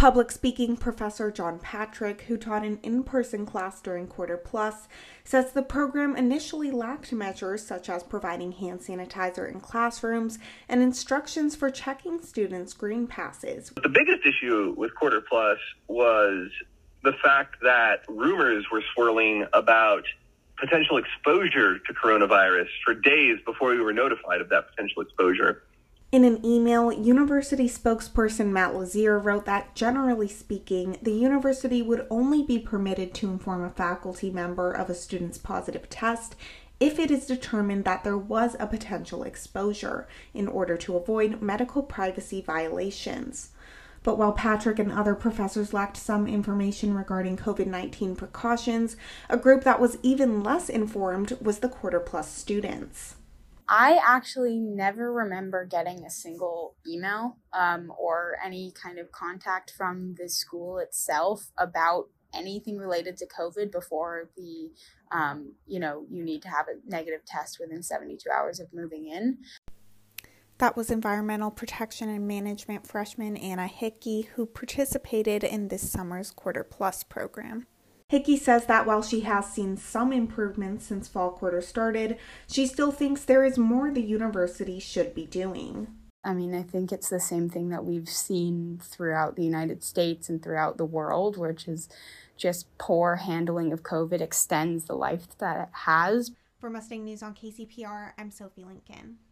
Public speaking professor John Patrick, who taught an in person class during Quarter Plus, says the program initially lacked measures such as providing hand sanitizer in classrooms and instructions for checking students' green passes. The biggest issue with Quarter Plus was the fact that rumors were swirling about potential exposure to coronavirus for days before we were notified of that potential exposure. In an email, university spokesperson Matt Lazier wrote that, generally speaking, the university would only be permitted to inform a faculty member of a student's positive test if it is determined that there was a potential exposure in order to avoid medical privacy violations. But while Patrick and other professors lacked some information regarding COVID 19 precautions, a group that was even less informed was the Quarter Plus students. I actually never remember getting a single email um, or any kind of contact from the school itself about anything related to COVID before the, um, you know, you need to have a negative test within 72 hours of moving in. That was Environmental Protection and Management freshman Anna Hickey, who participated in this summer's Quarter Plus program. Hickey says that while she has seen some improvements since fall quarter started, she still thinks there is more the university should be doing. I mean, I think it's the same thing that we've seen throughout the United States and throughout the world, which is just poor handling of COVID extends the life that it has. For Mustang News on KCPR, I'm Sophie Lincoln.